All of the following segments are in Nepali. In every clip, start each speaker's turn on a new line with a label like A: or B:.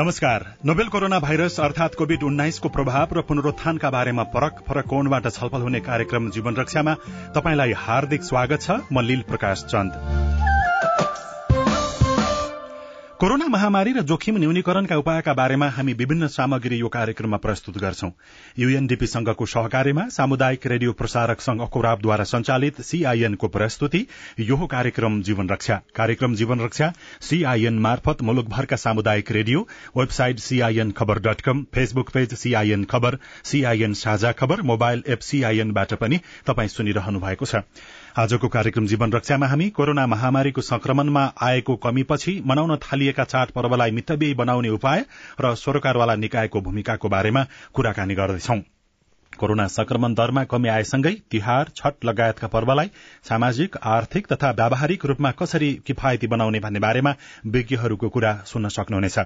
A: नमस्कार। नोबेल कोरोना भाइरस अर्थात कोविड उन्नाइसको प्रभाव र पुनरुत्थानका बारेमा फरक फरक कोणबाट छलफल हुने कार्यक्रम जीवन रक्षामा तपाईँलाई हार्दिक स्वागत छ। म लील प्रकाश चन्द। कोरोना महामारी र जोखिम न्यूनीकरणका उपायका बारेमा हामी विभिन्न सामग्री यो कार्यक्रममा प्रस्तुत गर्छौं। यूएनडीपी संघको सहकार्यमा सामुदायिक रेडियो प्रसारक संघ अकोराबद्वारा संचालित सीआईएनको प्रस्तुति यो कार्यक्रम जीवन रक्षा। कार्यक्रम जीवन रक्षा सीआईएन मार्फत मुलुकभरका सामुदायिक radio website CIN Khabar dot com Facebook page CIN Khabar CIN Sajha Khabar mobile app सीआईएनबाट पनि तपाई सुनिरहनु भएको छ। आजको कार्यक्रम जीवन रक्षामा हामी कोरोना महामारीको संक्रमणमा आएको कमीपछि मनाउन थालिएका चाडपर्वलाई मितव्ययी बनाउने उपाय र सरकारवाला निकायको भूमिकाको बारेमा कुराकानी गर्दैछौं। कोरोना संक्रमण दरमा कमी आएसँगै तिहार छठ लगायतका पर्वलाई सामाजिक आर्थिक तथा व्यावहारिक रूपमा कसरी किफायती बनाउने भन्ने बारेमा विज्ञहरूको कुरा सुन्न सक्नुहुनेछ।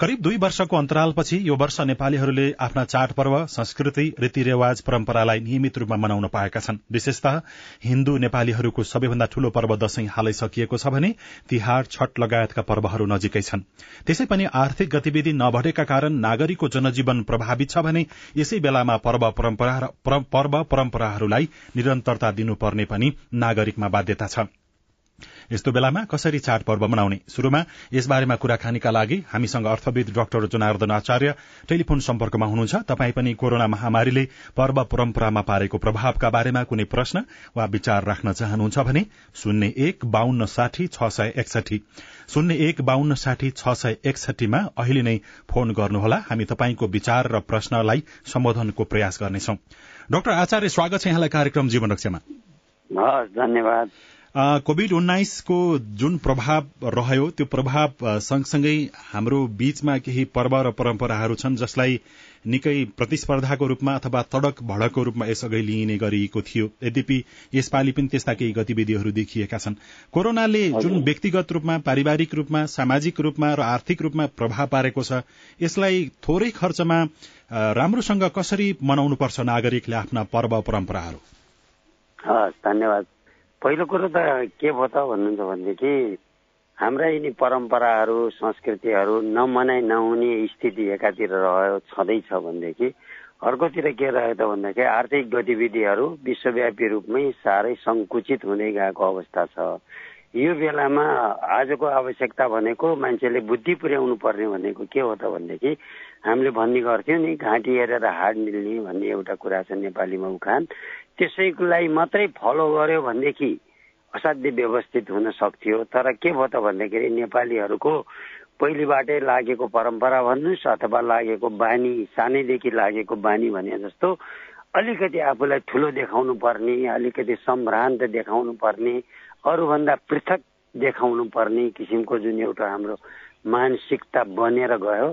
A: करिब दुई वर्षको अन्तरालपछि यो वर्ष नेपालीहरूले आफ्ना चाडपर्व संस्कृति रीतिरिवाज परम्परालाई नियमित रूपमा मनाउन पाएका छन्। विशेषतः हिन्दू नेपालीहरूको सबैभन्दा ठूलो पर्व दशैं हालै सकिएको छ भने तिहार छठ लगायतका पर्वहरू नजिकै छन्। त्यसै पनि आर्थिक गतिविधि नबढेका कारण नागरिकको जनजीवन प्रभावित छ भने यसै बेलामा पर्व परम्पराहरूलाई निरन्तरता दिनुपर्ने पनि नागरिकमा बाध्यता छ। यस्तो बेलामा कसरी चाडपर्व मनाउने शुरूमा यसबारेमा कुराकानीका लागि हामीसँग अर्थविद डाक्टर जनार्दन आचार्य टेलिफोन सम्पर्कमा हुनुहुन्छ। तपाई पनि कोरोना महामारीले पर्व परम्परामा पारेको प्रभावका बारेमा कुनै प्रश्न वा विचार राख्न चाहनुहुन्छ भने शून्य एक बाहन्न साठी छ सय एकसठी। शून्य एक बाहन्न साठी छ सय एकसठीमा अहिले नै फोन गर्नुहोला। हामी तपाईँको विचार र प्रश्नलाई सम्बोधनको प्रयास गर्नेछौ। डाक्टर आचार्य स्वागत छ यहाँलाई कार्यक्रम जीवन रक्षामा
B: धन्यवाद।
A: कोविड उन्नाइसको जुन प्रभाव रह्यो त्यो प्रभाव सँगसँगै हाम्रो बीचमा केही पर्व र परम्पराहरू छन् जसलाई निकै प्रतिस्पर्धाको रूपमा अथवा तडक भडकको रूपमा यसअघि लिइने गरिएको थियो। यद्यपि यसपालि पनि त्यस्ता केही गतिविधिहरू देखिएका छन्। कोरोनाले जुन व्यक्तिगत रूपमा पारिवारिक रूपमा सामाजिक रूपमा र आर्थिक रूपमा प्रभाव पारेको छ यसलाई थोरै खर्चमा राम्रोसँग कसरी मनाउनुपर्छ नागरिकले आफ्ना पर्व परम्पराहरू?
B: धन्यवाद। पहिलो कुरो त के भयो त भन्नुहुन्छ भनेदेखि हाम्रा यिनी परम्पराहरू संस्कृतिहरू नमनाइ नहुने स्थिति एकातिर रह्यो छँदैछ भनेदेखि अर्कोतिर के रह्यो त भन्दाखेरि आर्थिक गतिविधिहरू विश्वव्यापी रूपमै साह्रै सङ्कुचित हुँदै गएको अवस्था छ। यो बेलामा आजको आवश्यकता भनेको मान्छेले बुद्धि पुर्याउनु पर्ने भनेको के हो त भनेदेखि हामीले भन्ने गर्थ्यौँ नि घाँटी हेरेर हाड निल्ने भन्ने एउटा कुरा छ नेपालीमा उखान। त्यसैलाई मात्रै फलो गर्यो भनेदेखि असाध्य व्यवस्थित हुन सक्थ्यो। तर के भयो त भन्दाखेरि नेपालीहरूको पहिलेबाटै लागेको परम्परा भन्नुहोस् अथवा लागेको बानी सानैदेखि लागेको बानी भने जस्तो अलिकति आफूलाई ठुलो देखाउनु पर्ने अलिकति सम्भ्रान्त देखाउनु पर्ने अरूभन्दा पृथक देखाउनु पर्ने किसिमको जुन एउटा हाम्रो मानसिकता बनेर गयो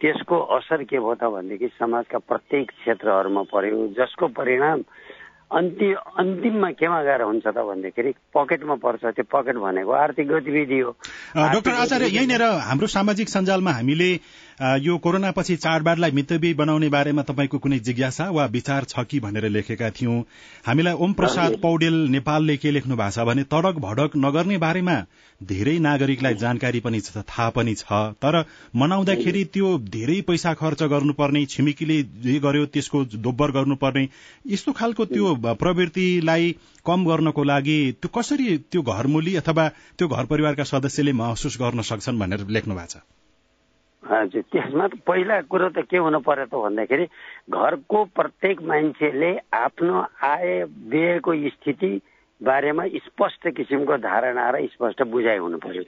B: त्यसको असर के भयो त भनेदेखि समाजका प्रत्येक क्षेत्रहरूमा पर्यो। जसको परिणाम अन्ति अन्तिममा केमा गएर हुन्छ त भन्दाखेरि पकेटमा पर्छ त्यो पकेट भनेको आर्थिक गतिविधि हो।
A: डाक्टर आचार्य यहीँनिर हाम्रो सामाजिक सञ्जालमा हामीले यो कोरोनापछि चाडबाडलाई मितव्ययी बनाउने बारेमा तपाईँको कुनै जिज्ञासा वा विचार छ कि भनेर लेखेका थियौं। हामीलाई ओम प्रसाद पौडेल नेपालले के लेख्नु भएको छ भने तडक भडक नगर्ने बारेमा धेरै नागरिकलाई जानकारी पनि थाहा पनि छ। तर मनाउँदाखेरि त्यो धेरै पैसा खर्च गर्नुपर्ने छिमेकीले जे गर्यो त्यसको दोब्बर गर्नुपर्ने यस्तो खालको त्यो प्रवृत्तिलाई कम गर्नको लागि त्यो कसरी त्यो घरमुली अथवा त्यो घर परिवारका सदस्यले महसुस गर्न सक्छन् भनेर लेख्नु भएको छ?
B: हजुर त्यसमा त पहिला कुरो त के हुनु पर्यो त भन्दाखेरि घरको प्रत्येक मान्छेले आफ्नो आय व्ययको स्थिति बारेमा स्पष्ट किसिमको धारणा र स्पष्ट बुझाइ हुनु पर्यो।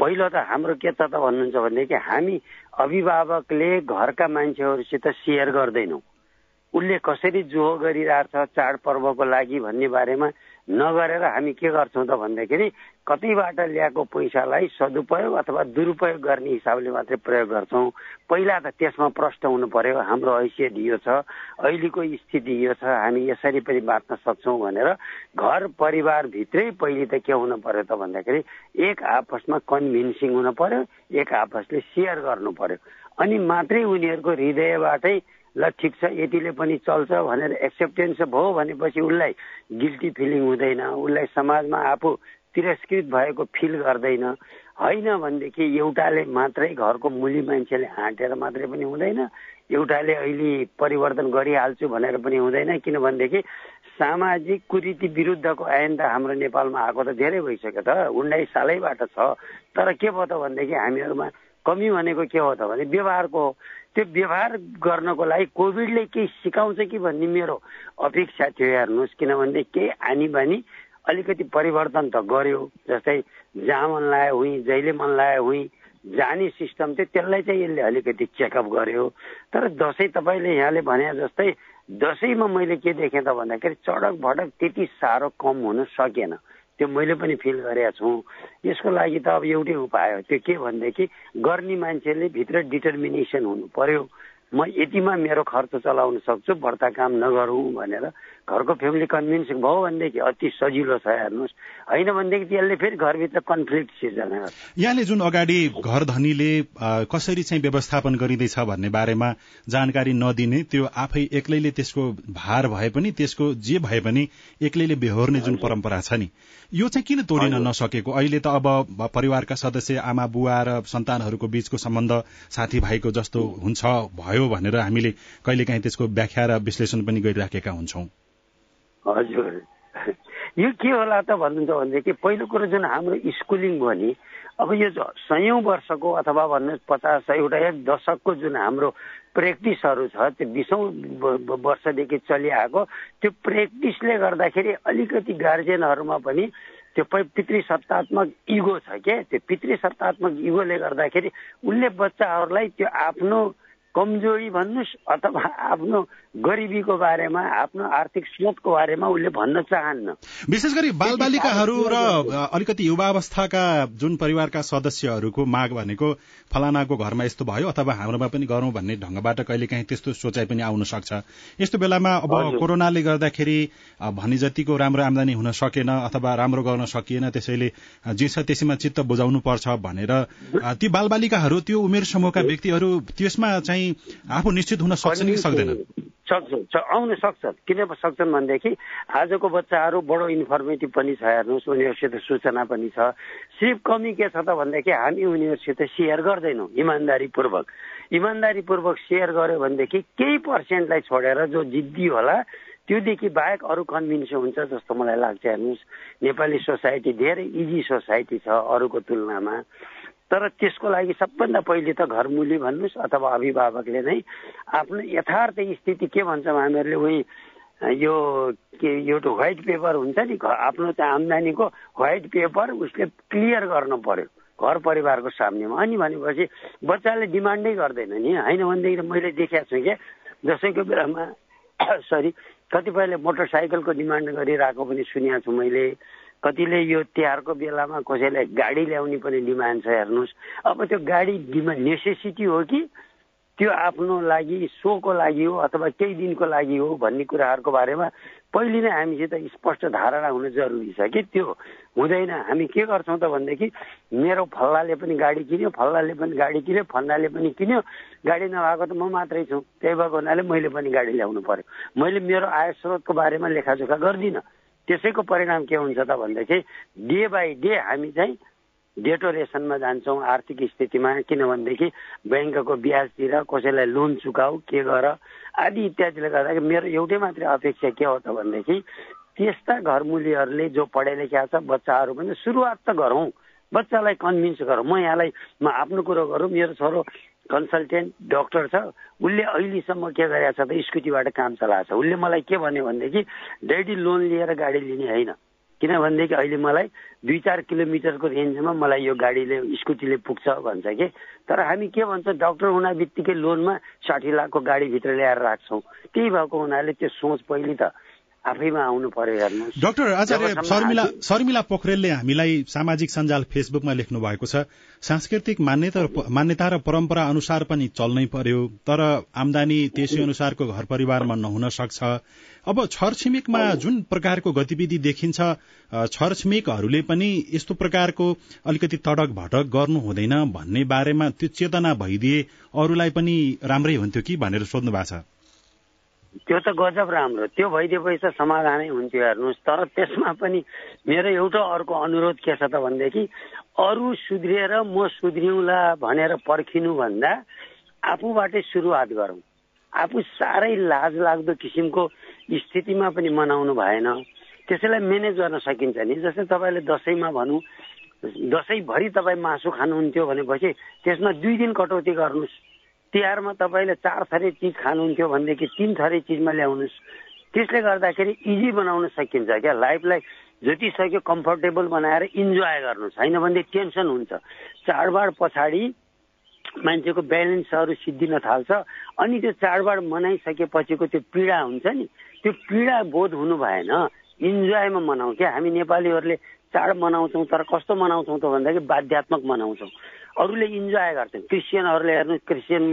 B: पहिलो त हाम्रो के त भन्नुहुन्छ भनेदेखि हामी अभिभावकले घरका मान्छेहरूसित सेयर गर्दैनौँ। उसले कसरी जोहो गरिरहेछ चाडपर्वको लागि भन्ने बारेमा नगरेर हामी के गर्छौँ त भन्दाखेरि कतैबाट ल्याएको पैसालाई सदुपयोग अथवा दुरुपयोग गर्ने हिसाबले मात्रै प्रयोग गर्छौँ। पहिला त त्यसमा प्रष्ट हुनु पर्यो हाम्रो हैसियत यो छ अहिलेको स्थिति यो छ हामी यसरी पनि बाँच्न सक्छौँ भनेर घर परिवारभित्रै पहिले त के हुनु पर्यो त भन्दाखेरि एक आपसमा कन्भिन्सिङ हुनु पर्यो एक आपसले सेयर गर्नु पर्यो। अनि मात्रै उनीहरूको हृदयबाटै ल ठिक छ यतिले पनि चल्छ भनेर एक्सेप्टेन्स भयो भनेपछि उसलाई गिल्टी फिलिङ हुँदैन। उसलाई समाजमा आफू तिरस्कृत भएको फिल गर्दैन। होइन भनेदेखि एउटाले मात्रै घरको मुली मान्छेले हाँटेर मात्रै पनि हुँदैन। एउटाले अहिले परिवर्तन गरिहाल्छु भनेर पनि हुँदैन। किनभनेदेखि सामाजिक कुरीति विरुद्धको ऐन त हाम्रो नेपालमा आएको त धेरै भइसक्यो त। उन्नाइस सालैबाट छ। तर के भयो त भनेदेखि हामीहरूमा कमी भनेको के हो त भने व्यवहारको त्यो व्यवहार गर्नको लागि कोभिडले केही सिकाउँछ कि भन्ने मेरो अपेक्षा थियो हेर्नुहोस् किनभने केही आनी बानी अलिकति परिवर्तन त गर्यो जस्तै जहाँ मन लाग्यो हुँ जहिले मन लाग्यो हुँ जाने सिस्टम थियो त्यसलाई चाहिँ यसले अलिकति चेकअप गर्यो। तर दसैँ तपाईँले यहाँले भने जस्तै दसैँमा मैले के देखेँ त भन्दाखेरि चडक भडक त्यति साह्रो कम हुन सकेन। त्यो मैले पनि फिल गरेका छु। यसको लागि त अब एउटै उपाय हो। त्यो के भनेदेखि गर्ने मान्छेले भित्र डिटर्मिनेसन हुनु पर्यो। म यतिमा मेरो खर्च चलाउन सक्छु बढ्ता काम नगरौँ भनेर घरको फ्यामिली कन्भिन्स भयो भनेदेखि अति सजिलो छ हेर्नुहोस्। होइन भनेदेखि त्यसले फेरि घरभित्र कन्फ्लिक्ट सिर्जना
A: यहाँले जुन अगाडि घर धनीले कसरी चाहिँ व्यवस्थापन गरिँदैछ भन्ने बारेमा जानकारी नदिने त्यो आफै एक्लैले त्यसको भार भए पनि त्यसको जे भए पनि एक्लैले बेहोर्ने जुन परम्परा छ नि यो चाहिँ किन तोडिन नसकेको? अहिले त अब परिवारका सदस्य आमा बुवा र सन्तानहरूको बीचको सम्बन्ध साथीभाइको जस्तो हुन्छ भयो भनेर हामीले कहिलेकाहीँ त्यसको व्याख्या र विश्लेषण पनि गरिराखेका हुन्छौँ।
B: हजुर। यो के होला त भन्नुहुन्छ भनेदेखि पहिलो कुरो जुन हाम्रो स्कुलिङ भयो नि अब यो सयौँ वर्षको अथवा भन्नुहोस् पचास एउटा एक दशकको जुन हाम्रो प्र्याक्टिसहरू छ त्यो बिसौँ वर्षदेखि चलिआएको त्यो प्र्याक्टिसले गर्दाखेरि अलिकति गार्जेनहरूमा पनि त्यो पितृसत्तात्मक इगो छ के? त्यो पितृसत्तात्मक इगोले गर्दाखेरि उसले बच्चाहरूलाई त्यो आफ्नो कमजोरी भन्नुहोस् अथवा आफ्नो गरिबीको बारेमा आफ्नो आर्थिक स्रोतको बारेमा उसले भन्न चाहन्न।
A: विशेष गरी बालबालिकाहरू र अलिकति युवावस्थाका जुन परिवारका सदस्यहरूको माग भनेको फलानाको घरमा यस्तो भयो अथवा हाम्रोमा पनि गरौँ भन्ने ढङ्गबाट कहिलेकाहीँ त्यस्तो सोचाइ पनि आउन सक्छ। यस्तो बेलामा अब कोरोनाले गर्दाखेरि भने जतिको राम्रो आमदानी हुन सकेन अथवा राम्रो गर्न सकिएन त्यसैले जे छ त्यसैमा चित्त बुझाउनु पर्छ भनेर ती बालबालिकाहरू त्यो उमेर समूहका व्यक्तिहरू त्यसमा चाहिँ आफू निश्चित हुन सक्छन् कि सक्दैन?
B: सक्छ आउन सक्छ। किन सक्छन् भनेदेखि आजको बच्चाहरू बडो इन्फर्मेटिभ पनि छ हेर्नुहोस् उनीहरूसित सूचना पनि छ। सिर्फ कमी के छ त भनेदेखि हामी उनीहरूसित सेयर गर्दैनौँ इमान्दारीपूर्वक। इमान्दारीपूर्वक सेयर गर्यो भनेदेखि केही पर्सेन्टलाई छोडेर जो जिद्दी होला त्योदेखि बाहेक अरू कन्भिन्स हुन्छ जस्तो मलाई लाग्छ हेर्नुहोस्। नेपाली सोसाइटी धेरै इजी सोसाइटी छ अरूको तुलनामा। तर त्यसको लागि सबभन्दा पहिले त घरमुली भन्नुहोस् अथवा अभिभावकले नै आफ्नो यथार्थ स्थिति के भन्छौँ हामीहरूले उही यो के एउटा व्हाइट पेपर हुन्छ नि आफ्नो आम्दानीको व्हाइट पेपर उसले क्लियर गर्नु पर्यो घर परिवारको सामनेमा। अनि भनेपछि बच्चाले डिमान्डै गर्दैन नि। होइन भनेदेखि मैले देखाएको छु क्या। जसैको बेलामा सरी कतिपयले मोटरसाइकलको डिमान्ड गरिरहेको पनि सुनेको छु मैले। कतिले यो तिहारको बेलामा कसैलाई गाडी ल्याउने पनि डिमान्ड छ हेर्नुहोस्। अब त्यो गाडी डिमान्ड नेसेसिटी हो कि? त्यो आफ्नो लागि सोको लागि हो अथवा केही दिनको लागि हो भन्ने कुराहरूको बारेमा पहिले नै हामीसित स्पष्ट धारणा हुनु जरुरी छ कि त्यो हुँदैन। हामी के गर्छौँ त भनेदेखि मेरो फल्लाले पनि गाडी किन्यो फल्लाले पनि गाडी किन्यो फल्लाले पनि किन्यो। गाडी नभएको त म मात्रै छु। त्यही भएको हुनाले मैले पनि गाडी ल्याउनु पर्यो। मैले मेरो आय स्रोतको बारेमा लेखाजोखा गर्दिनँ। त्यसैको परिणाम के हुन्छ त भनेदेखि डे बाई डे हामी चाहिँ डेटोरेसनमा जान्छौँ आर्थिक स्थितिमा। किनभनेदेखि ब्याङ्कको ब्याजतिर कसैलाई लोन चुकाऊ के गर आदि इत्यादिले गर्दाखेरि मेरो एउटै मात्रै अपेक्षा के हो त भनेदेखि त्यस्ता घरमुलीहरूले जो पढाइ लेखा छ बच्चाहरू पनि सुरुवात त गरौँ। बच्चालाई कन्भिन्स गरौँ। म यहाँलाई म आफ्नो कुरो गरौँ। मेरो छोरो कन्सल्टेन्ट डक्टर छ उसले अहिलेसम्म के गरेको छ त स्कुटीबाट काम चलाएको छ। उसले मलाई के भन्यो भनेदेखि ड्याडी लोन लिएर गाडी लिने होइन। किनभनेदेखि अहिले मलाई दुई चार किलोमिटरको रेन्जमा मलाई यो गाडीले स्कुटीले पुग्छ भन्छ कि। तर हामी के भन्छ डक्टर हुना बित्तिकै लोनमा साठी लाखको गाडीभित्र ल्याएर राख्छौँ। त्यही भएको हुनाले त्यो सोच पहिले त आफैमा आउनु पर्यो हेर्नु
A: डाक्टर आचार्य शर्मिला शर्मिला पोखरेलले हामीलाई सामाजिक सञ्जाल फेसबुकमा लेख्नु भएको छ सांस्कृतिक मान्यता मान्यता र परम्परा अनुसार पनि चल्नै पर्यो तर आमदानी त्यसै अनुसारको घर परिवारमा नहुन सक्छ। अब छरछिमेकमा जुन प्रकारको गतिविधि देखिन्छ छरछिमेकहरूले पनि यस्तो प्रकारको अलिकति तडक भटक गर्नु हुँदैन भन्ने बारेमा त्यो चेतना भइदिए अरूलाई पनि राम्रै हुन्थ्यो कि भनेर सोध्नु भएको छ।
B: त्यो त गजब राम्रो। त्यो भइदिएपछि त समाधानै हुन्थ्यो हेर्नुहोस्। तर त्यसमा पनि मेरो एउटा अर्को अनुरोध के छ त भनेदेखि अरू सुध्रिएर म सुध्रिउँला भनेर पर्खिनुभन्दा आफूबाटै सुरुवात गरौँ। आफू साह्रै लाज लाग्दो किसिमको स्थितिमा पनि मनाउनु भएन। त्यसैलाई म्यानेज गर्न सकिन्छ नि। जस्तै तपाईँले दसैँमा भनौँ दसैँभरि तपाईँ मासु खानुहुन्थ्यो भनेपछि त्यसमा दुई दिन कटौती गर्नुहोस्। तिहारमा तपाईँले चार थरी चिज खानुहुन्थ्यो भनेदेखि तिन थरी चिजमा ल्याउनुहोस्। त्यसले गर्दाखेरि इजी बनाउन सकिन्छ क्या। लाइफलाई जति सक्यो कम्फर्टेबल बनाएर इन्जोय गर्नुहोस्। होइन भनेदेखि टेन्सन हुन्छ। चाडबाड पछाडि मान्छेको ब्यालेन्सहरू सिद्धिन थाल्छ। अनि त्यो चाडबाड मनाइसकेपछिको त्यो पीडा हुन्छ नि त्यो पीडा बोध हुनु भएन। इन्जोयमा मनाउँ क्या हामी नेपालीहरूले चाड मनाउँछौँ तर कस्तो मनाउँछौँ त भन्दाखेरि बाध्यात्मक मनाउँछौँ। अरूले इन्जोय गर्छन् क्रिस्चियनहरूले हेर्नु क्रिस्चियन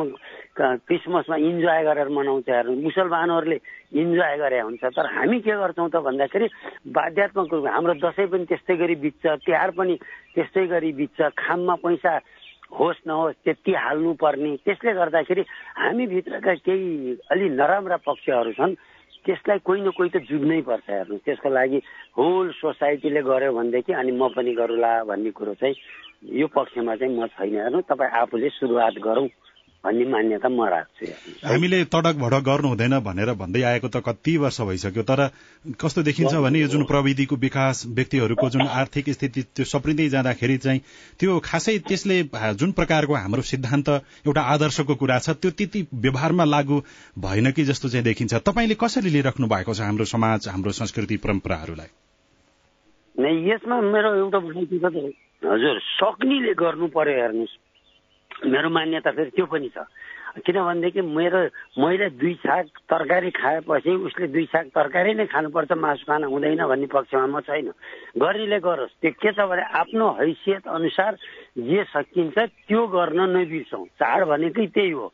B: क्रिसमसमा इन्जोय गरेर मनाउँछ हेर्नु। मुसलमानहरूले इन्जोय गरे हुन्छ। तर हामी के गर्छौँ त भन्दाखेरि बाध्यात्मक रूपमा हाम्रो दसैँ पनि त्यस्तै गरी बित्छ तिहार पनि त्यस्तै गरी बित्छ। खाममा पैसा होस् नहोस् त्यति हाल्नुपर्ने। त्यसले गर्दाखेरि हामीभित्रका केही अलि नराम्रा पक्षहरू छन् त्यसलाई कोही न कोही त जुझ्नै पर्छ हेर्नु। त्यसको लागि होल सोसाइटीले गर्यो भनेदेखि अनि म पनि गरौँला भन्ने कुरो चाहिँ यो पक्षमा चाहिँ म छैन। हेर्नु तपाईँ आफूले सुरुवात गरौँ भन्ने मान्यता म राख्छु।
A: हामीले तडक भडक गर्नु हुँदैन भनेर भन्दै आएको त कति वर्ष भइसक्यो तर कस्तो देखिन्छ भने यो जुन प्रविधिको विकास व्यक्तिहरूको जुन आर्थिक स्थिति त्यो सप्रिँदै जाँदाखेरि चाहिँ त्यो खासै त्यसले जुन प्रकारको हाम्रो सिद्धान्त एउटा आदर्शको कुरा छ त्यो त्यति व्यवहारमा लागू भएन कि जस्तो चाहिँ देखिन्छ। तपाईँले कसरी लिइराख्नु भएको छ हाम्रो समाज हाम्रो संस्कृति परम्पराहरूलाई?
B: यसमा मेरो एउटा हजुर सक्नेले गर्नु पर्यो हेर्नुहोस्। मेरो मान्यता फेरि त्यो पनि छ। किनभनेदेखि मेरो मैले दुई छाक तरकारी खाएपछि उसले दुई छाक तरकारी नै खानुपर्छ मासु खाना हुँदैन भन्ने पक्षमा म छैन। गर्नेले गरोस्। त्यो के छ भने आफ्नो हैसियत अनुसार जे सकिन्छ त्यो गर्न नबिर्सौँ। चाड भनेकै त्यही हो।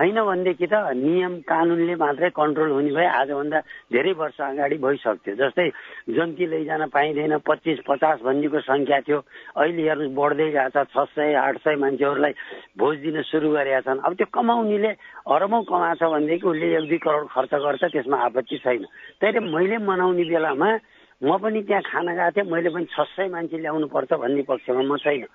B: होइन भनेदेखि त? नियम कानुनले मात्रै कन्ट्रोल हुने भए आजभन्दा धेरै वर्ष अगाडि भइसक्थ्यो। जस्तै जन्ती लैजान पाइँदैन पच्चिस पचास भन्नेको सङ्ख्या थियो। अहिले हेर्नुहोस् बढ्दै गएको छ छ सय आठ सय मान्छेहरूलाई भोज दिन सुरु गरेका छन्। अब त्यो कमाउनेले अरबौँ कमाएको छ भनेदेखि उसले एक दुई करोड खर्च गर्छ त्यसमा आपत्ति छैन। त्यही मैले मनाउने बेलामा म पनि त्यहाँ खाना गएको थिएँ मैले पनि छ सय मान्छे ल्याउनु पर्छ भन्ने पक्षमा म छैन।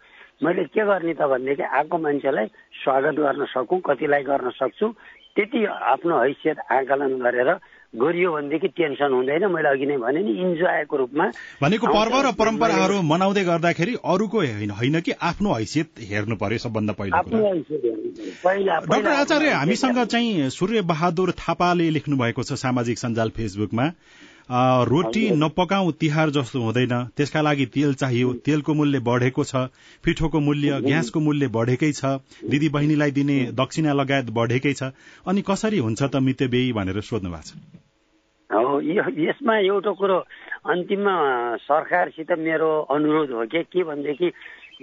B: मैले के गर्ने त भनेदेखि आएको मान्छेलाई स्वागत गर्न सकौँ कतिलाई गर्न सक्छु। त्यति आफ्नो हैसियत आकलन गरेर गरियो भनेदेखि टेन्सन हुँदैन। मैले अघि नै भने नि इन्जोयको रूपमा
A: भनेको पर्व र परम्पराहरू मनाउँदै गर्दाखेरि अरूको होइन कि आफ्नो हैसियत हेर्नु पर्यो सबभन्दा पहिला डाक्टर आचार्य हामीसँग चाहिँ सूर्य बहादुर थापाले लेख्नु भएको छ सामाजिक सञ्जाल फेसबुकमा। रोटी नपकाउ तिहार जस्तो हुँदैन। त्यसका लागि तेल चाहियो। तेलको मूल्य बढेको छ। पिठोको मूल्य ग्यासको मूल्य बढेकै छ। दिदी बहिनीलाई दिने दक्षिणा लगायत बढेकै छ। अनि कसरी हुन्छ त मित्यबेही भनेर सोध्नु भएको
B: छ? हो यसमा एउटा कुरो अन्तिममा सरकारसित मेरो अनुरोध हो कि के भनेदेखि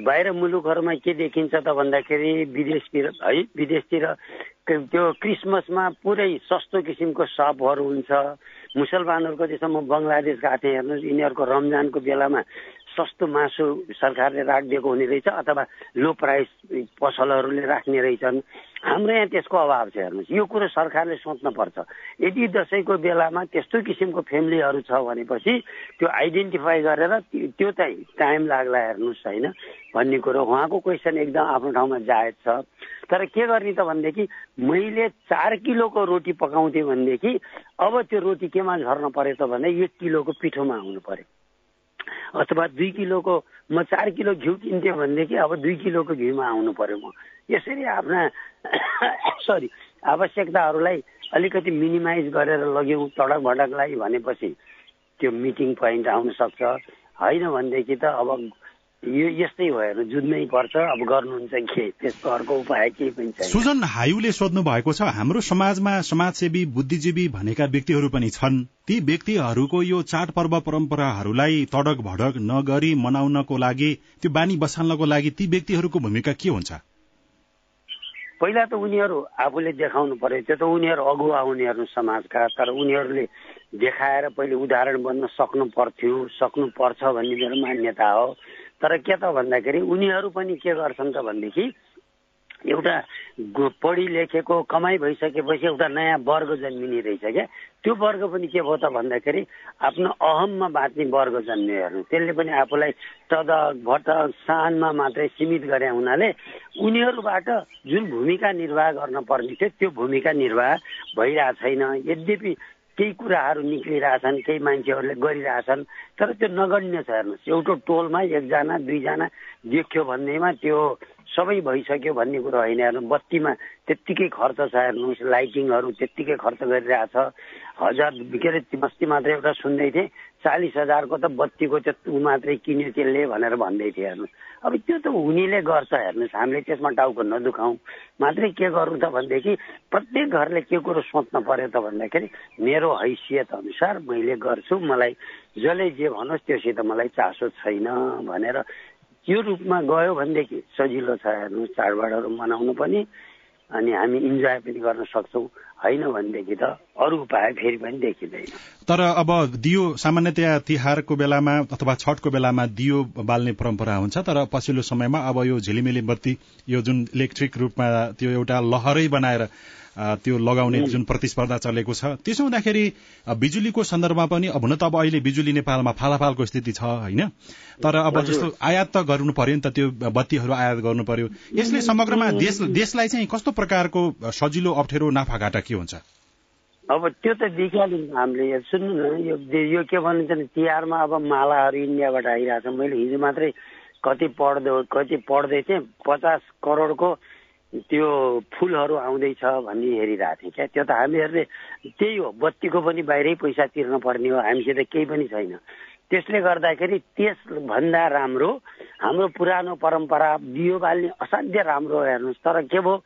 B: बाहिर मुलुकहरूमा के देखिन्छ त भन्दाखेरि विदेशतिर है विदेशतिर त्यो क्रिसमसमा पुरै सस्तो किसिमको सपहरू हुन्छ। मुसलमानहरूको त्यसो म बङ्गलादेश गएको थिएँ हेर्नुहोस् यिनीहरूको रमजानको बेलामा सस्तो मासु सरकारले राखिदिएको हुने रहेछ अथवा लो प्राइस पसलहरूले राख्ने रहेछन्। हाम्रो यहाँ त्यसको अभाव छ हेर्नुहोस्। यो कुरो सरकारले सोच्न पर्छ यदि दसैँको बेलामा त्यस्तो किसिमको फ्यामिलीहरू छ भनेपछि त्यो आइडेन्टिफाई गरेर त्यो चाहिँ टाइम लाग्ला हेर्नुहोस् होइन भन्ने कुरो। उहाँको क्वेसन एकदम आफ्नो ठाउँमा जायज छ। तर के गर्ने त भनेदेखि मैले चार किलोको रोटी पकाउँथेँ भनेदेखि अब त्यो रोटी केमा झर्न पर्यो त भने एक किलोको पिठोमा आउनु पर्यो। अथवा दुई किलोको म चार किलो घिउ किन्थेँ भनेदेखि अब दुई किलोको घिउमा आउनु पर्यो म। यसरी आफ्ना सरी आवश्यकताहरूलाई अलिकति मिनिमाइज गरेर लग्यौँ तडक भडकलाई भनेपछि त्यो मिटिङ पोइन्ट आउन सक्छ। होइन भनेदेखि त अब यो यस्तै भएर जुझ्नै पर्छ अब गर्नुहुन्छ के? त्यसको अर्को उपाय केही पनि छैन।
A: सुजन हायुले सोध्नु भएको छ हाम्रो समाजमा समाजसेवी बुद्धिजीवी भनेका व्यक्तिहरू पनि छन्। ती व्यक्तिहरूको यो चाड पर्व परम्पराहरूलाई तडक भडक नगरी मनाउनको लागि त्यो बानी बसाल्नको लागि ती व्यक्तिहरूको भूमिका के हुन्छ?
B: पहिला त उनीहरू आफूले देखाउनु पर्यो त्यो त उनीहरू अगुवा उनीहरू समाजका तर उनीहरूले देखाएर पहिले उदाहरण बन्न सक्नु पर्थ्यो। सक्नु पर्छ भन्ने मेरो मान्यता हो। तर के त भन्दाखेरि उनीहरू पनि के गर्छन् त भनेदेखि एउटा पढी लेखेको कमाइ भइसकेपछि एउटा नयाँ वर्ग जन्मिने रहेछ क्या। त्यो वर्ग पनि के भयो त भन्दाखेरि आफ्नो अहममा बाँच्ने वर्ग जन्मियो त्यसले पनि आफूलाई टदक भटक सानमा मात्रै सीमित गरे हुनाले उनीहरूबाट जुन भूमिका निर्वाह गर्न पर्ने थियो त्यो भूमिका निर्वाह भइरहेको छैन। यद्यपि केही कुराहरू निक्लिरहेछन् केही मान्छेहरूले गरिरहेछन् तर त्यो नगण्य छ हेर्नुहोस्। एउटा टोलमा एकजना दुईजना देख्यो भन्नेमा त्यो सबै भइसक्यो भन्ने कुरो होइन हेर्नु बत्तीमा त्यत्तिकै खर्च छ हेर्नुहोस् लाइटिङहरू त्यत्तिकै खर्च गरिरहेछ। हजार के अरे अस्ति मात्रै एउटा सुन्दै थिएँ। चालिस हजारको त बत्तीको त्यो मात्रै किन्यो त्यसले भनेर भन्दै थियो हेर्नुहोस् अब त्यो त हुनेले गर्छ हेर्नुहोस् हामीले त्यसमा टाउको नदुखाउँ। मात्रै के गरौँ त भनेदेखि प्रत्येक घरले के कुरो सोच्न पर्यो त भन्दाखेरि मेरो हैसियत अनुसार मैले गर्छु मलाई जसले जे भनोस् त्योसित मलाई चासो छैन भनेर त्यो रूपमा गयो भनेदेखि सजिलो छ हेर्नु चाडबाडहरू मनाउनु पनि अनि हामी इन्जोय पनि गर्न सक्छौँ। होइन भनेदेखि त अरू उपाय फेरि पनि देखिँदैन।
A: तर अब दियो सामान्यतया तिहारको बेलामा अथवा छठको बेलामा दियो बाल्ने परम्परा हुन्छ तर पछिल्लो समयमा अब यो झिलिमिली बत्ती यो जुन इलेक्ट्रिक रूपमा त्यो एउटा लहरै बनाएर त्यो लगाउने जुन प्रतिस्पर्धा चलेको छ त्यसो हुँदाखेरि बिजुलीको सन्दर्भमा पनि हुन त अब अहिले बिजुली नेपालमा फालाफालको स्थिति छ होइन? तर अब जस्तो आयात त गर्नु पर्यो नि त त्यो बत्तीहरू आयात गर्नु पर्यो। यसले समग्रमा देश देशलाई चाहिँ कस्तो प्रकारको सजिलो अप्ठ्यारो नाफाघाटा के हुन्छ?
B: अब त्यो त देखिहाल्यौँ हामीले। सुन्नु न यो यो के भनिन्छ भने तिहारमा अब मालाहरू इन्डियाबाट आइरहेछ। मैले हिजो मात्रै कति पढ्दो कति पढ्दै थिएँ पचास करोडको त्यो फुलहरू आउँदैछ भन्ने हेरिरहेको थिएँ क्या। त्यो त हामीहरूले त्यही हो बत्तीको पनि बाहिरै पैसा तिर्न पर्ने हो हामीसित केही पनि छैन। त्यसले गर्दाखेरि त्यसभन्दा राम्रो हाम्रो पुरानो परम्परा दियो बाल्ने असाध्य राम्रो हेर्नुहोस्। तर के भयो?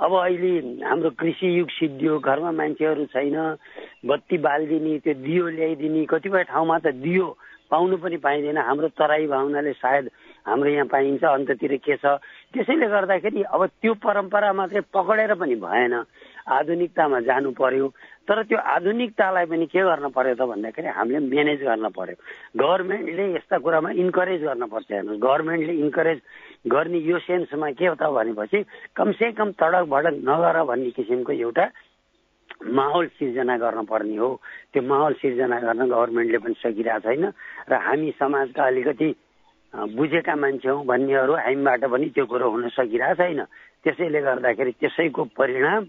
B: अब अहिले हाम्रो कृषि युग सिद्धियो घरमा मान्छेहरू छैन बत्ती बालिदिने त्यो दियो ल्याइदिने कतिपय ठाउँमा त दियो पाउनु पनि पाइँदैन। हाम्रो तराई भावनाले सायद हाम्रो यहाँ पाइन्छ अन्ततिर के छ? त्यसैले गर्दाखेरि अब त्यो परम्परा मात्रै पकडेर पनि भएन। आधुनिकतामा जानु पर्यो। तर त्यो आधुनिकतालाई पनि के गर्न पर्यो त भन्दाखेरि हामीले म्यानेज गर्न पर्यो। गभर्मेन्टले यस्ता कुरामा इन्करेज गर्नुपर्छ हेर्नुहोस्। गभर्मेन्टले इन्करेज गर्ने यो सेन्समा के हो त भनेपछि कमसे कम तडक भडक नगर भन्ने किसिमको एउटा माहौल सिर्जना गर्न पर्ने हो। त्यो माहौल सिर्जना गर्न गभर्मेन्टले पनि सकिरहेको छैन र हामी समाजका अलिकति बुझेका मान्छे हौ भन्नेहरू हामीबाट पनि त्यो कुरो हुन सकिरहेको छैन। त्यसैले गर्दाखेरि त्यसैको परिणाम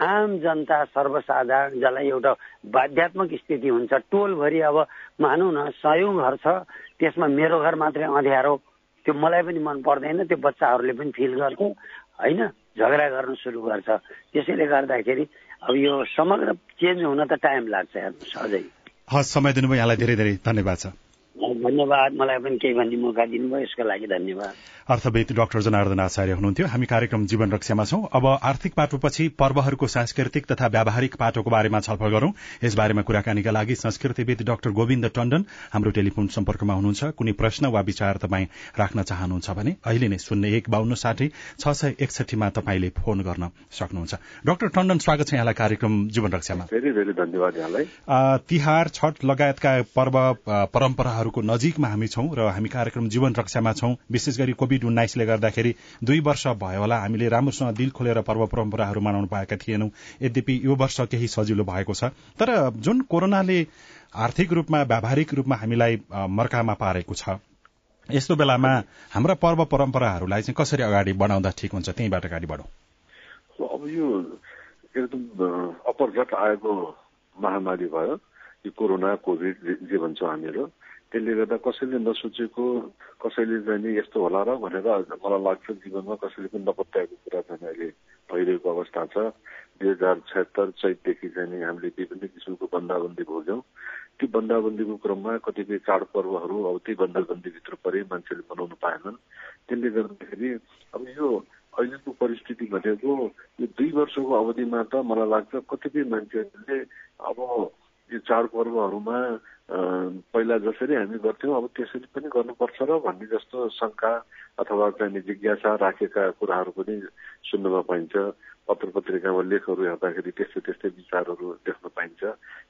B: आम जनता सर्वसाधारण जसलाई एउटा बाध्यात्मक स्थिति हुन्छ टोलभरि अब मानौँ न सयौँ घर छ त्यसमा मेरो घर मात्रै अँध्यारो। त्यो मलाई पनि मन पर्दैन त्यो बच्चाहरूले पनि फिल गर्छ होइन? झगडा गर्न सुरु गर्छ। त्यसैले गर्दाखेरि अब यो समग्र चेन्ज हुन त टाइम लाग्छ हेर्नुहोस् अझै।
A: हस् समय दिनुभयो यहाँलाई धेरै धेरै धन्यवाद छ।
B: धन्यवाद। मलाई पनि केही भन्ने मौका दिनुभयो यसको लागि धन्यवाद।
A: अर्थविद डाक्टर जनार्दन आचार्य हुनुहुन्थ्यो। हामी कार्यक्रम जीवन रक्षामा छौं। अब आर्थिक पाटोपछि पर्वहरूको सांस्कृतिक तथा व्यावहारिक पाटोको बारेमा छलफल गरौं। यस बारेमा कुराकानीका लागि संस्कृतिविद डाक्टर गोविन्द टण्डन हाम्रो टेलिफोन सम्पर्कमा हुनुहुन्छ। कुनै प्रश्न वा विचार तपाईँ राख्न चाहनुहुन्छ भने अहिले नै शून्य एक बान्न साठी छ सय एकसठीमा तपाईँले फोन गर्न सक्नुहुन्छ। डाक्टर टण्डन स्वागत छ यहाँलाई कार्यक्रम जीवन रक्षामा।
C: धेरै धेरै धन्यवाद यहाँलाई।
A: तिहार छठ लगायतका पर्व परम्पराहरूको नजिकमा हामी छौं र हामी कार्यक्रम जीवन रक्षामा छौं। विशेष गरी कोविड उन्नाइसले गर्दाखेरि दुई वर्ष भयो होला हामीले राम्रोसँग दिल खोलेर पर्व परम्पराहरू मनाउनु पाएका थिएनौं। यद्यपि यो वर्ष केही सजिलो भएको छ। तर जुन कोरोनाले आर्थिक रूपमा व्यावहारिक रूपमा हामीलाई मर्कामा पारेको छ यस्तो बेलामा हाम्रा पर्व परम्पराहरूलाई चाहिँ कसरी अगाडि बढाउँदा ठिक हुन्छ त्यहीँबाट अगाडि बढौँ।
C: अब यो एकदम अपरझट आएको महामारी भयो। यो कोरोना कोभिड जे भन्छौँ हामीहरू। त्यसले गर्दा कसैले नसोचेको कसैले चाहिँ नि यस्तो होला र भनेर मलाई लाग्छ जीवनमा कसैले पनि नपत्याएको कुरा चाहिँ अहिले भइरहेको अवस्था छ दुई हजार छत्तर चैतदेखि चाहिँ हामीले विभिन्न किसिमको बन्दाबन्दी भोग्यौँ त्यो बन्दाबन्दीको क्रममा कतिपय चाडपर्वहरू अब त्यही बन्दाबन्दीभित्र परे मान्छेले बनाउनु पाएनन् त्यसले गर्दाखेरि अब यो अहिलेको परिस्थिति भनेको यो दुई वर्षको अवधिमा त मलाई लाग्छ कतिपय मान्छेहरूले अब यो चाडपर्वहरूमा पहिला जसरी हामी गर्थ्यौँ अब त्यसरी पनि गर्नुपर्छ र भन्ने जस्तो शङ्का अथवा चाहिँ जिज्ञासा राखेका कुराहरू पनि सुन्नमा पाइन्छ। पत्र पत्रिकामा लेखहरू हेर्दाखेरि त्यस्तै त्यस्तै विचारहरू देख्न पाइन्छ।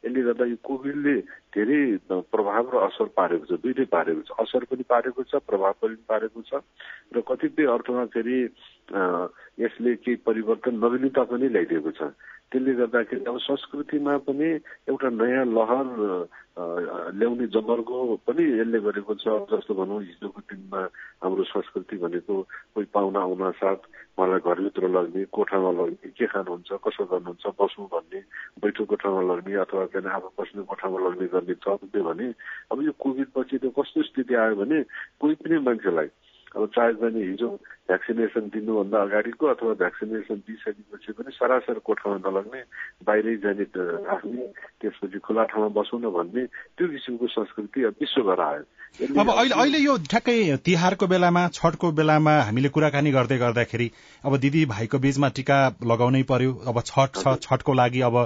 C: यसले गर्दा यो कोभिडले धेरै प्रभाव र असर पारेको छ दुइटै पारेको छ। असर पनि पारेको छ प्रभाव पनि पारेको छ र कतिपय अर्थमा फेरि यसले केही परिवर्तन नवीनता पनि ल्याइदिएको छ। त्यसले गर्दाखेरि अब संस्कृतिमा पनि एउटा नयाँ लहर ल्याउने जमर्को पनि यसले गरेको छ। जस्तो भनौँ हिजोको दिनमा हाम्रो संस्कृति भनेको कोही पाहुना आउन साथ उहाँलाई घरभित्र लग्ने कोठामा लग्ने के खानुहुन्छ कसो गर्नुहुन्छ बस्नु भन्ने बैठो कोठामा लग्ने अथवा चाहिँ आफू बस्ने कोठामा लग्ने गर्ने चल्थ्यो भने अब यो कोभिड पछि त कस्तो स्थिति आयो भने कोही पनि मान्छेलाई अब चाहे पनि हिजो भ्याक्सिनेसन दिनुभन्दा अगाडिको अथवा भ्याक्सिनेसन दिइसकेपछि पनि सरासर कोठामा नलग्ने बाहिरै जाने राख्ने त्यसपछि खुला ठाउँमा बसौँ न भन्ने त्यो किसिमको संस्कृति अब विश्वभर आयो।
A: अब अहिले अहिले यो ठ्याक्कै तिहारको बेलामा छठको बेलामा हामीले कुराकानी गर्दै गर्दाखेरि अब दिदी भाइको बीचमा टिका लगाउनै पर्यो। अब छठ छ छठको लागि अब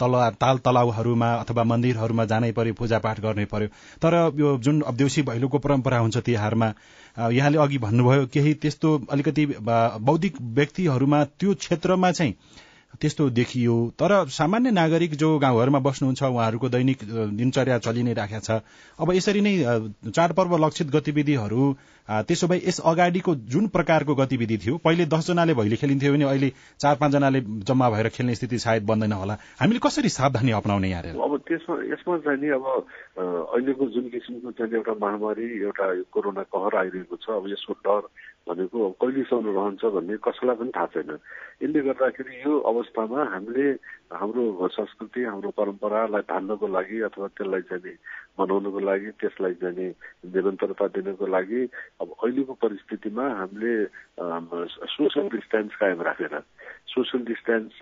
A: तल ताल तलाउहरूमा अथवा मन्दिरहरूमा जानै पर्यो पूजापाठ गर्नै पर्यो। तर यो जुन अब देउसी भैलोको परम्परा हुन्छ तिहारमा यहाँले अघि भन्नुभयो केही त्यस्तो अलिकति बौद्धिक व्यक्तिहरूमा त्यो क्षेत्रमा चाहिँ त्यस्तो देखियो। तर सामान्य नागरिक जो गाउँघरमा बस्नुहुन्छ उहाँहरूको दैनिक दिनचर्या चलि नै राखेको छ। अब यसरी नै चाडपर्व लक्षित गतिविधिहरू त्यसो भए यस अगाडिको जुन प्रकारको गतिविधि थियो पहिले दसजनाले भैली खेलिन्थ्यो भने अहिले चार पाँचजनाले जम्मा भएर खेल्ने स्थिति सायद बन्दैन होला। हामीले कसरी सावधानी अप्नाउने यहाँ
C: अब त्यसमा यसमा चाहिँ नि अब अहिलेको जुन किसिमको चाहिँ एउटा महामारी एउटा कोरोना कहर आइरहेको छ अब यसको डर भनेको अब कहिलेसम्म रहन्छ भन्ने कसैलाई पनि थाहा छैन। यसले गर्दाखेरि यो अवस्थामा हामीले हाम्रो संस्कृति हाम्रो परम्परालाई धान्नको लागि अथवा त्यसलाई चाहिँ मनाउनको लागि त्यसलाई चाहिँ निरन्तरता दिनको लागि अब अहिलेको परिस्थितिमा हामीले सोसल डिस्टेन्स कायम राखेर सोसल डिस्टेन्स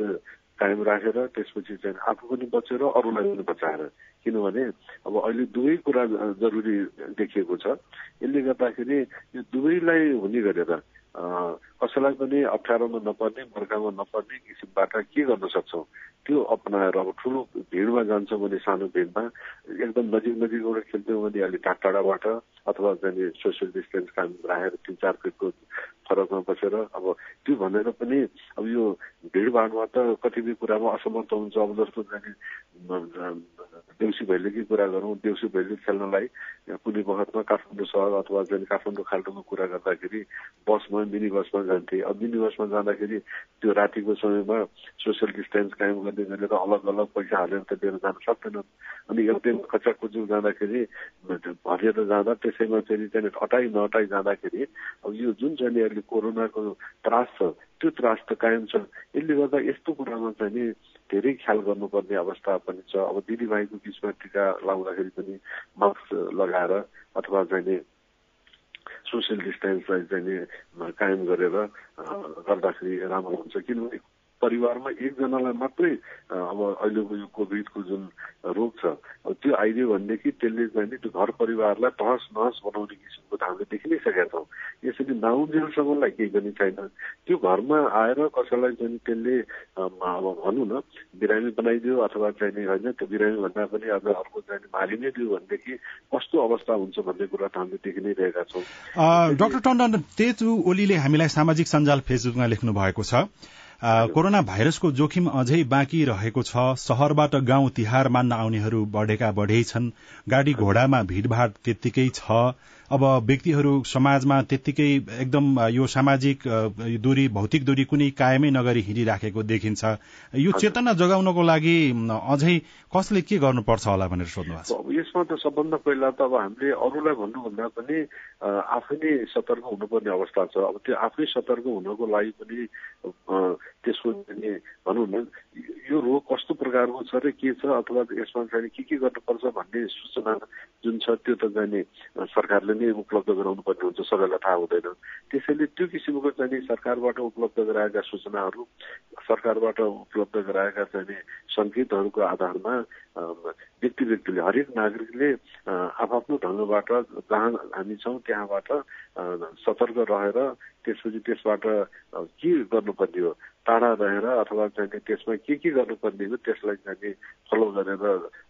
C: कायम राखेर त्यसपछि चाहिँ आफू पनि बचेर अरूलाई पनि बचाएर। किनभने अब अहिले दुवै कुरा जरुरी देखिएको छ। यसले गर्दाखेरि यो दुवैलाई हुने गरेर कसैलाई पनि अप्ठ्यारोमा नपर्ने मर्कामा नपर्ने किसिमबाट के गर्न सक्छौँ? त्यो अपनाएर अब ठुलो भिडमा जान्छौँ भने सानो भिडमा। एकदम नजिक नजिकबाट खेल्थ्यौँ भने अलिक टाढ टाढाबाट अथवा चाहिँ सोसियल डिस्टेन्स काम राखेर तिन चार फिटको फरकमा बसेर अब त्यो भनेर पनि अब यो भिडभाडमा त कतिपय कुरामा असमर्थ हुन्छ। अब जस्तो चाहिँ देउसी भैलीकै कुरा गरौँ देउसी भैली खेल्नलाई कुनै वखतमा काठमाडौँ सहर अथवा चाहिँ काठमाडौँ खाल्टोको कुरा गर्दाखेरि बसमा मिनी बसमा जान्थे। अब मिनी बसमा जाँदाखेरि त्यो रातिको समयमा सोसियल डिस्टेन्स कायम गर्ने गरेर अलग अलग पैसा हालेर त लिएर जान सक्दैनन्। अनि खचा खुचुक जाँदाखेरि भरिएर जाँदा त्यसैमा चाहिँ त्यहाँनिर हटाइ नहटाइ जाँदाखेरि अब यो जुन चाहिँ अहिले कोरोनाको त्रास छ त्यो त्रास त कायम छ। यसले गर्दा यस्तो कुरामा चाहिँ नि धेरै ख्याल गर्नुपर्ने अवस्था पनि छ। अब दिदीभाइको बिचमा टिका लाउँदाखेरि पनि मास्क लगाएर अथवा चाहिँ सोसियल डिस्टेन्सलाई चाहिँ कायम गरेर गर्दाखेरि राम्रो हुन्छ। किनभने परिवारमा एकजनालाई मात्रै अब अहिलेको यो कोभिडको जुन रोग छ त्यो आइदियो भनेदेखि त्यसले चाहिँ त्यो घर परिवारलाई तहस नहस बनाउने किसिमको त हामीले देखि नै सकेका छौँ। यसरी नाउन्जेलसम्मलाई केही पनि छैन। त्यो घरमा आएर कसैलाई चाहिँ त्यसले अब भनौँ न बिरामी बनाइदियो अथवा चाहिँ होइन त्यो बिरामी भन्दा पनि अब अर्को चाहिँ मारि नै दियो भनेदेखि कस्तो अवस्था हुन्छ भन्ने कुरा त हामीले देखि नै रहेका छौँ।
A: डाक्टर टन्डन तेजु ओलीले हामीलाई सामाजिक सञ्जाल फेसबुकमा लेख्नु भएको छ। कोरोना भाइरसको जोखिम अझै बाँकी रहेको छ। शहरबाट गाउँ तिहार मान्न आउनेहरू बढेका बढै छन् गाडी घोडामा भीड़भाड़ त्यत्तिकै छ। अब व्यक्तिहरू समाजमा त्यत्तिकै एकदम यो सामाजिक दूरी भौतिक दूरी कुनै कायमै नगरी हिँडिराखेको देखिन्छ। यो चेतना जगाउनको लागि अझै कसले के गर्नुपर्छ होला भनेर सोध्नु भएको
C: छ यसमा त सबभन्दा पहिला त अब हामीले अरूलाई भन्नुभन्दा पनि आफै नै सतर्क हुनुपर्ने अवस्था छ। अब त्यो आफै सतर्क हुनको लागि पनि त्यसको भनौँ न यो रोग कस्तो प्रकारको छ र के छ अथवा यसमा चाहिँ के के गर्नुपर्छ भन्ने सूचना जुन छ त्यो त जाने सरकारले नै उपलब्ध गराउनु पर्ने हुन्छ सबैलाई थाहा हुँदैन। त्यसैले त्यो किसिमको चाहिँ सरकारबाट उपलब्ध गराएका सूचनाहरू सरकारबाट उपलब्ध गराएका चाहिँ सङ्केतहरूको आधारमा व्यक्ति व्यक्तिले हरेक नागरिकले आफ्नो ढङ्गबाट जहाँ हामी छौँ त्यहाँबाट सतर्क रहेर त्यसपछि त्यसबाट के गर्नुपर्ने हो? टाढा रहेर अथवा चाहिँ त्यसमा के के गर्नुपर्ने हो त्यसलाई चाहिँ फलो गरेर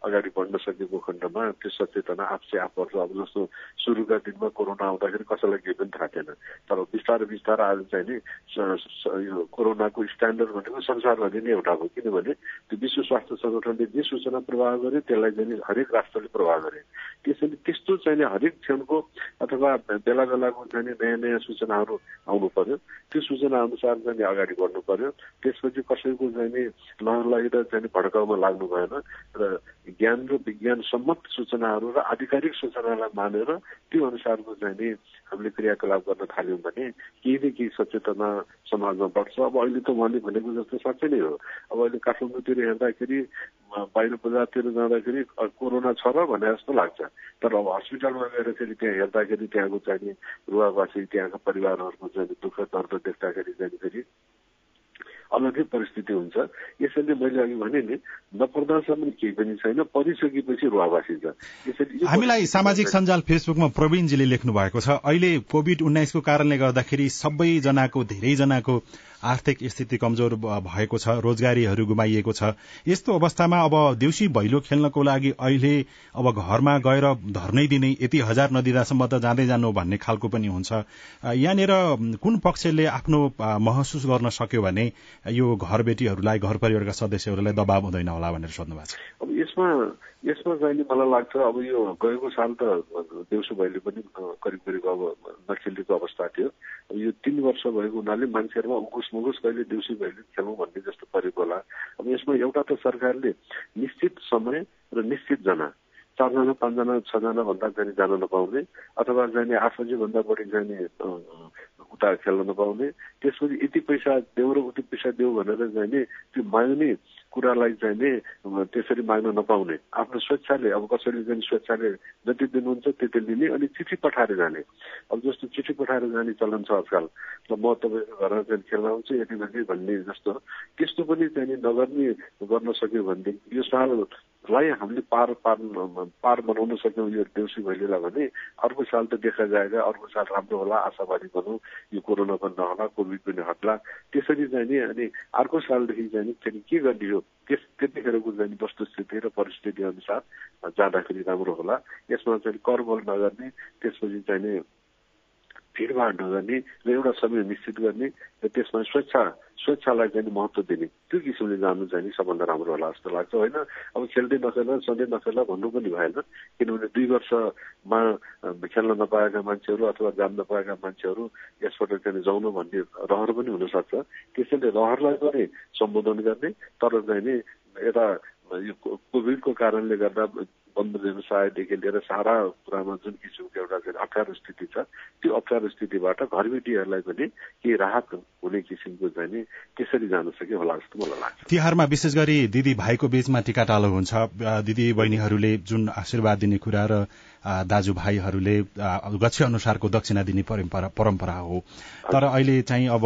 C: अगाडि बढ्न सकेको खण्डमा त्यो सचेतना आफसे आफ पर्छ अब जस्तो सुरुका दिनमा कोरोना आउँदाखेरि कसैलाई केही पनि थाहा थिएन। तर बिस्तारै बिस्तारै आज चाहिँ नि यो कोरोनाको स्ट्यान्डर्ड भनेको संसारभरि नै एउटा हो। किनभने त्यो विश्व स्वास्थ्य सङ्गठनले जे सूचना प्रवाह गर्यो त्यसलाई चाहिँ हरेक राष्ट्रले प्रवाह गरे। त्यसैले त्यस्तो चाहिँ हरेक क्षणको अथवा बेला बेलाको चाहिँ नयाँ नयाँ सूचनाहरू आउनु पर्यो। त्यो सूचना अनुसार चाहिँ अगाडि बढ्नु पर्यो। त्यसपछि कसैको चाहिँ लहरलाई र चाहिँ भड्काउमा लाग्नु भएन। र ज्ञान र विज्ञान सम्मत सूचनाहरू र आधिकारिक सूचनालाई मानेर त्यो अनुसारको चाहिँ नि हामीले क्रियाकलाप गर्न थाल्यौँ भने केही न केही सचेतना समाजमा बढ्छ। अब अहिले त उहाँले भनेको जस्तो साँच्चै नै हो। अब अहिले काठमाडौँतिर हेर्दाखेरि बाहिर बजारतिर जाँदाखेरि कोरोना छ र भने जस्तो लाग्छ। तर अब हस्पिटलमा गएर फेरि त्यहाँ हेर्दाखेरि त्यहाँको चाहिँ रुवावासी त्यहाँका परिवारहरूको चाहिँ दुःख दर्द देख्दाखेरि चाहिँ फेरि अलग्गै परिस्थिति हुन्छ। यसैले मैले अघि भने नि नपर्दासम्म केही पनि छैन परिसकेपछि रुवावासी छ।
A: यसरी हामीलाई सामाजिक सञ्जाल फेसबुकमा प्रवीणजीले लेख्नु भएको छ। अहिले कोविड उन्नाइसको कारणले गर्दाखेरि सबैजनाको धेरैजनाको आर्थिक स्थिति कमजोर भएको छ रोजगारीहरू गुमाइएको छ। यस्तो अवस्थामा अब देउसी भैलो खेल्नको लागि अहिले अब घरमा गएर धर्नै दिने यति हजार नदिँदासम्म त जाँदै जानु भन्ने खालको पनि हुन्छ। यहाँनिर कुन पक्षले आफ्नो महसुस गर्न सक्यो भने यो घर बेटीहरूलाई घर परिवारका सदस्यहरूलाई दबाव हुँदैन होला भनेर सोध्नु भएको छ।
C: अब यसमा यसमा चाहिँ मलाई लाग्छ अब यो गएको साल त देउसो भैलो पनि करिब करिब अब नखेलेको अवस्था थियो। यो तिन वर्ष भएको हुनाले मान्छेहरूमा उकुस मुकुस कहिले देउसी भैलो खेलौँ भन्ने जस्तो परेको होला। अब यसमा एउटा त सरकारले निश्चित समय र निश्चित जना चारजना पाँचजना छजना भन्दा चाहिँ जान नपाउने अथवा जाने आठ बजीभन्दा बढी जाने उता खेल्न नपाउने त्यसपछि यति पैसा देऊ र उति पैसा देऊ भनेर जाने त्यो माग्ने कुरालाई चाहिँ नि त्यसरी माग्न नपाउने। आफ्नो स्वेच्छाले अब कसैले चाहिँ स्वेच्छाले जति दिनुहुन्छ त्यति लिने अनि चिठी पठाएर जाने। अब जस्तो चिठी पठाएर जाने चलन छ आजकल म तपाईँको घरमा चाहिँ खेल्न आउँछु यति बजी भन्ने जस्तो त्यस्तो पनि चाहिँ नगर्ने गर्न सक्यो भनेदेखि यो साललाई हामीले पार पार पार बनाउन सक्यौँ यो देउसी भैलीलाई भने अर्को साल त देखा जाएगा अर्को साल राम्रो होला आशावादी भनौँ यो कोरोना पनि नहोला कोभिड पनि हट्ला त्यसरी चाहिँ नि अनि अर्को सालदेखि चाहिँ नि फेरि के गर्ने हो? त्यस त्यतिखेरको चाहिँ वस्तुस्थिति र परिस्थिति अनुसार जाँदाखेरि राम्रो होला यसमा चाहिँ करबल नगर्ने त्यसपछि चाहिँ भिडभाड नगर्ने र एउटा समय निश्चित गर्ने र त्यसमा स्वेच्छा स्वेच्छालाई चाहिँ महत्त्व दिने त्यो किसिमले जानु चाहिँ नि सबभन्दा राम्रो होला जस्तो लाग्छ होइन अब खेल्दै नखेल सधैँ नखेल भन्नु पनि भएन किनभने दुई वर्षमा खेल्न नपाएका मान्छेहरू अथवा जान नपाएका मान्छेहरू यसबाट चाहिँ जाउनु भन्ने रहर पनि हुनसक्छ त्यसैले रहरलाई पनि सम्बोधन गर्ने तर चाहिँ नि यता यो कोभिडको कारणले गर्दा बन्द व्यवसायदेखि लिएर सारा कुरामा जुन किसिमको एउटा चाहिँ अप्ठ्यारो स्थिति छ त्यो अप्ठ्यारो स्थितिबाट घरबेटीहरूलाई पनि केही राहत हुने किसिमको चाहिँ नि त्यसरी जान सके होला जस्तो मलाई लाग्छ।
A: तिहारमा विशेष गरी दिदी भाइको बीचमा टिका टालो हुन्छ दिदी बहिनीहरूले जुन आशीर्वाद दिने कुरा र दाजुभाइहरूले गच्छ अनुसारको दक्षिणा दिने परम्परा हो। तर अहिले चाहिँ अब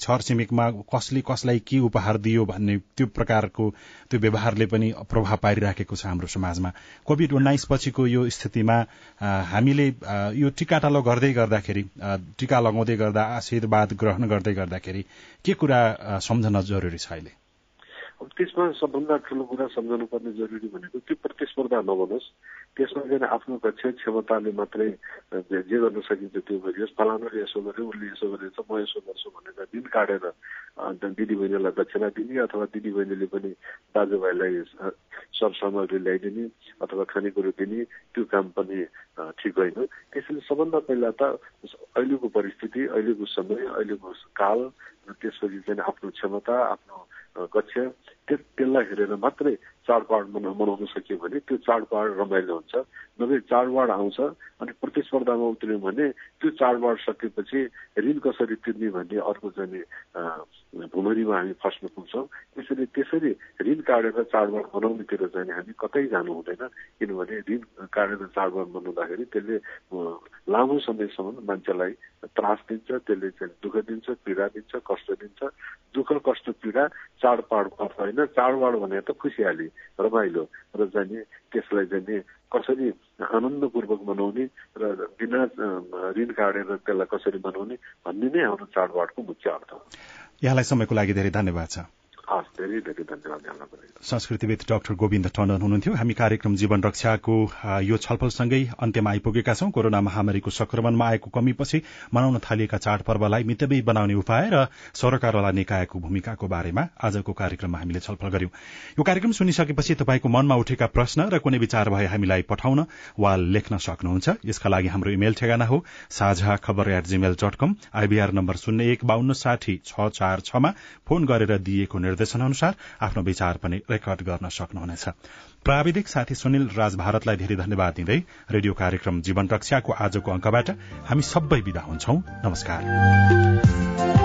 A: छर छिमेकमा कसले कसलाई के उपहार दियो भन्ने त्यो प्रकारको त्यो व्यवहारले पनि प्रभाव पारिराखेको छ हाम्रो समाजमा। कोविड उन्नाइस पछिको यो स्थितिमा हामीले यो टिकाटालो गर्दै गर्दाखेरि टिका लगाउँदै गर्दा आशीर्वाद ग्रहण गर्दै गर्दाखेरि के कुरा सम्झन जरुरी छ अहिले?
C: त्यसमा सबभन्दा ठुलो कुरा सम्झाउनु पर्ने जरुरी भनेको त्यो प्रतिस्पर्धा नबनोस् त्यसमा चाहिँ आफ्नो दक्ष क्षमताले मात्रै जे गर्न सकिन्छ त्यो गरियोस्। फलानाले यसो गर्यो उसले यसो गरेछ म यसो गर्छु भनेर दिन काटेर दिदी बहिनीलाई दक्षिणा दिने अथवा दिदी बहिनीले पनि दाजुभाइलाई सरसामग्री ल्याइदिने अथवा खानेकुरो दिने त्यो काम पनि ठिक होइन। त्यसैले सबभन्दा पहिला त अहिलेको परिस्थिति अहिलेको समय अहिलेको काल र त्यसपछि चाहिँ आफ्नो क्षमता आफ्नो कक्ष त्यसलाई हेरेर मात्रै चाडबाड मनाउन सक्यो भने त्यो चाडबाड रमाइलो हुन्छ। नभए चाडबाड आउँछ अनि प्रतिस्पर्धामा उत्रियौँ भने त्यो चाडबाड सकेपछि ऋण कसरी तिर्ने भन्ने अर्को चाहिँ भुमरीमा हामी फस्न पुग्छौँ। त्यसरी त्यसरी ऋण काटेर चाडबाड बनाउनेतिर चाहिँ हामी कतै जानु हुँदैन किनभने ऋण काटेर चाडबाड बनाउँदाखेरि त्यसले लामो समयसम्म मान्छेलाई त्रास दिन्छ त्यसले चाहिँ दुःख दिन्छ पीडा दिन्छ कष्ट दिन्छ। दुःख कष्ट पीडा चाडबाड होइन चाडबाड भनेर त खुसियाली रमाइलो र चाहिँ त्यसलाई चाहिँ कसरी आनन्दपूर्वक मनाउने र बिना ऋण काटेर त्यसलाई कसरी मनाउने भन्ने नै हाम्रो चाडबाडको मुख्य अर्थ हो।
A: यहाँलाई समयको लागि धेरै धन्यवाद छ। संस्कृतिविद डाक्टर गोविन्द टण्डन हुनुहुन्थ्यो। हामी कार्यक्रम जीवन रक्षाको यो छलफलसँगै अन्त्यमा आइपुगेका छौं। कोरोना महामारीको संक्रमणमा आएको कमीपछि मनाउन थालिएका चाडपर्वलाई मितव्ययी बनाउने उपाय र सरकारवाला निकायको भूमिकाको बारेमा आजको कार्यक्रममा हामीले छलफल गर्यौं। यो कार्यक्रम सुनिसकेपछि तपाईँको मनमा उठेका प्रश्न र कुनै विचार भए हामीलाई पठाउन वा लेख्न सक्नुहुन्छ। यसका लागि हाम्रो इमेल ठेगाना हो Sajha Khabar at Gmail dot com IBR number शून्य एक बान्न साठी छ चार छमा फोन गरेर दिइएको निर्देशन अनुसार आफ्नो विचार पनि रेकर्ड गर्न सक्नुहुनेछ। प्राविधिक साथी सुनिल राज भारतलाई धेरै धन्यवाद दिँदै रेडियो कार्यक्रम जीवन रक्षाको आजको अंकबाट हामी सबै विदा हुन्छौ। नमस्कार।